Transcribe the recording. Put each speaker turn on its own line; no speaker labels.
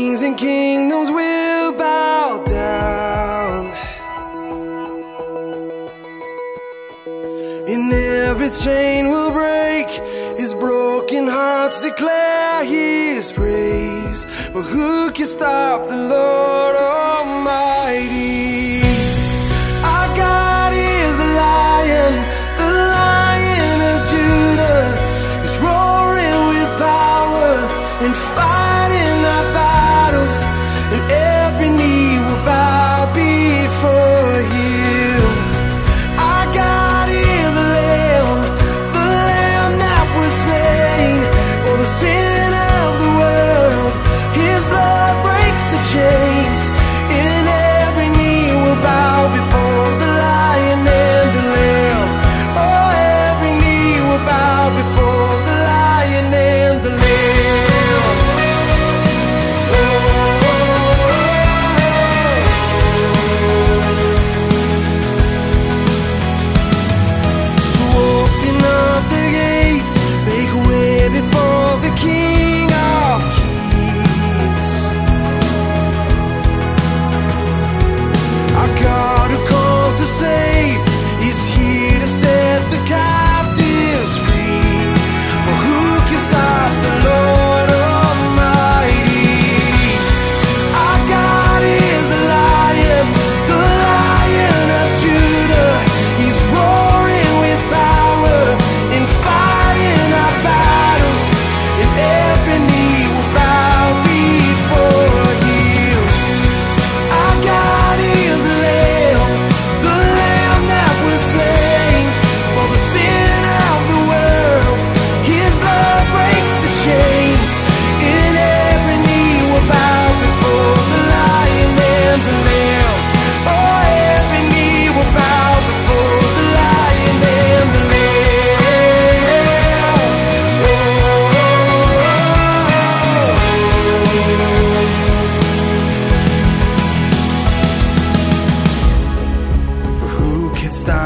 Kings and kingdoms will bow down. And every chain will break. His broken hearts declare his praise. But who can stop the Lord Almighty? Our God is the lion, the lion of Judah. Roaring with power and fire. and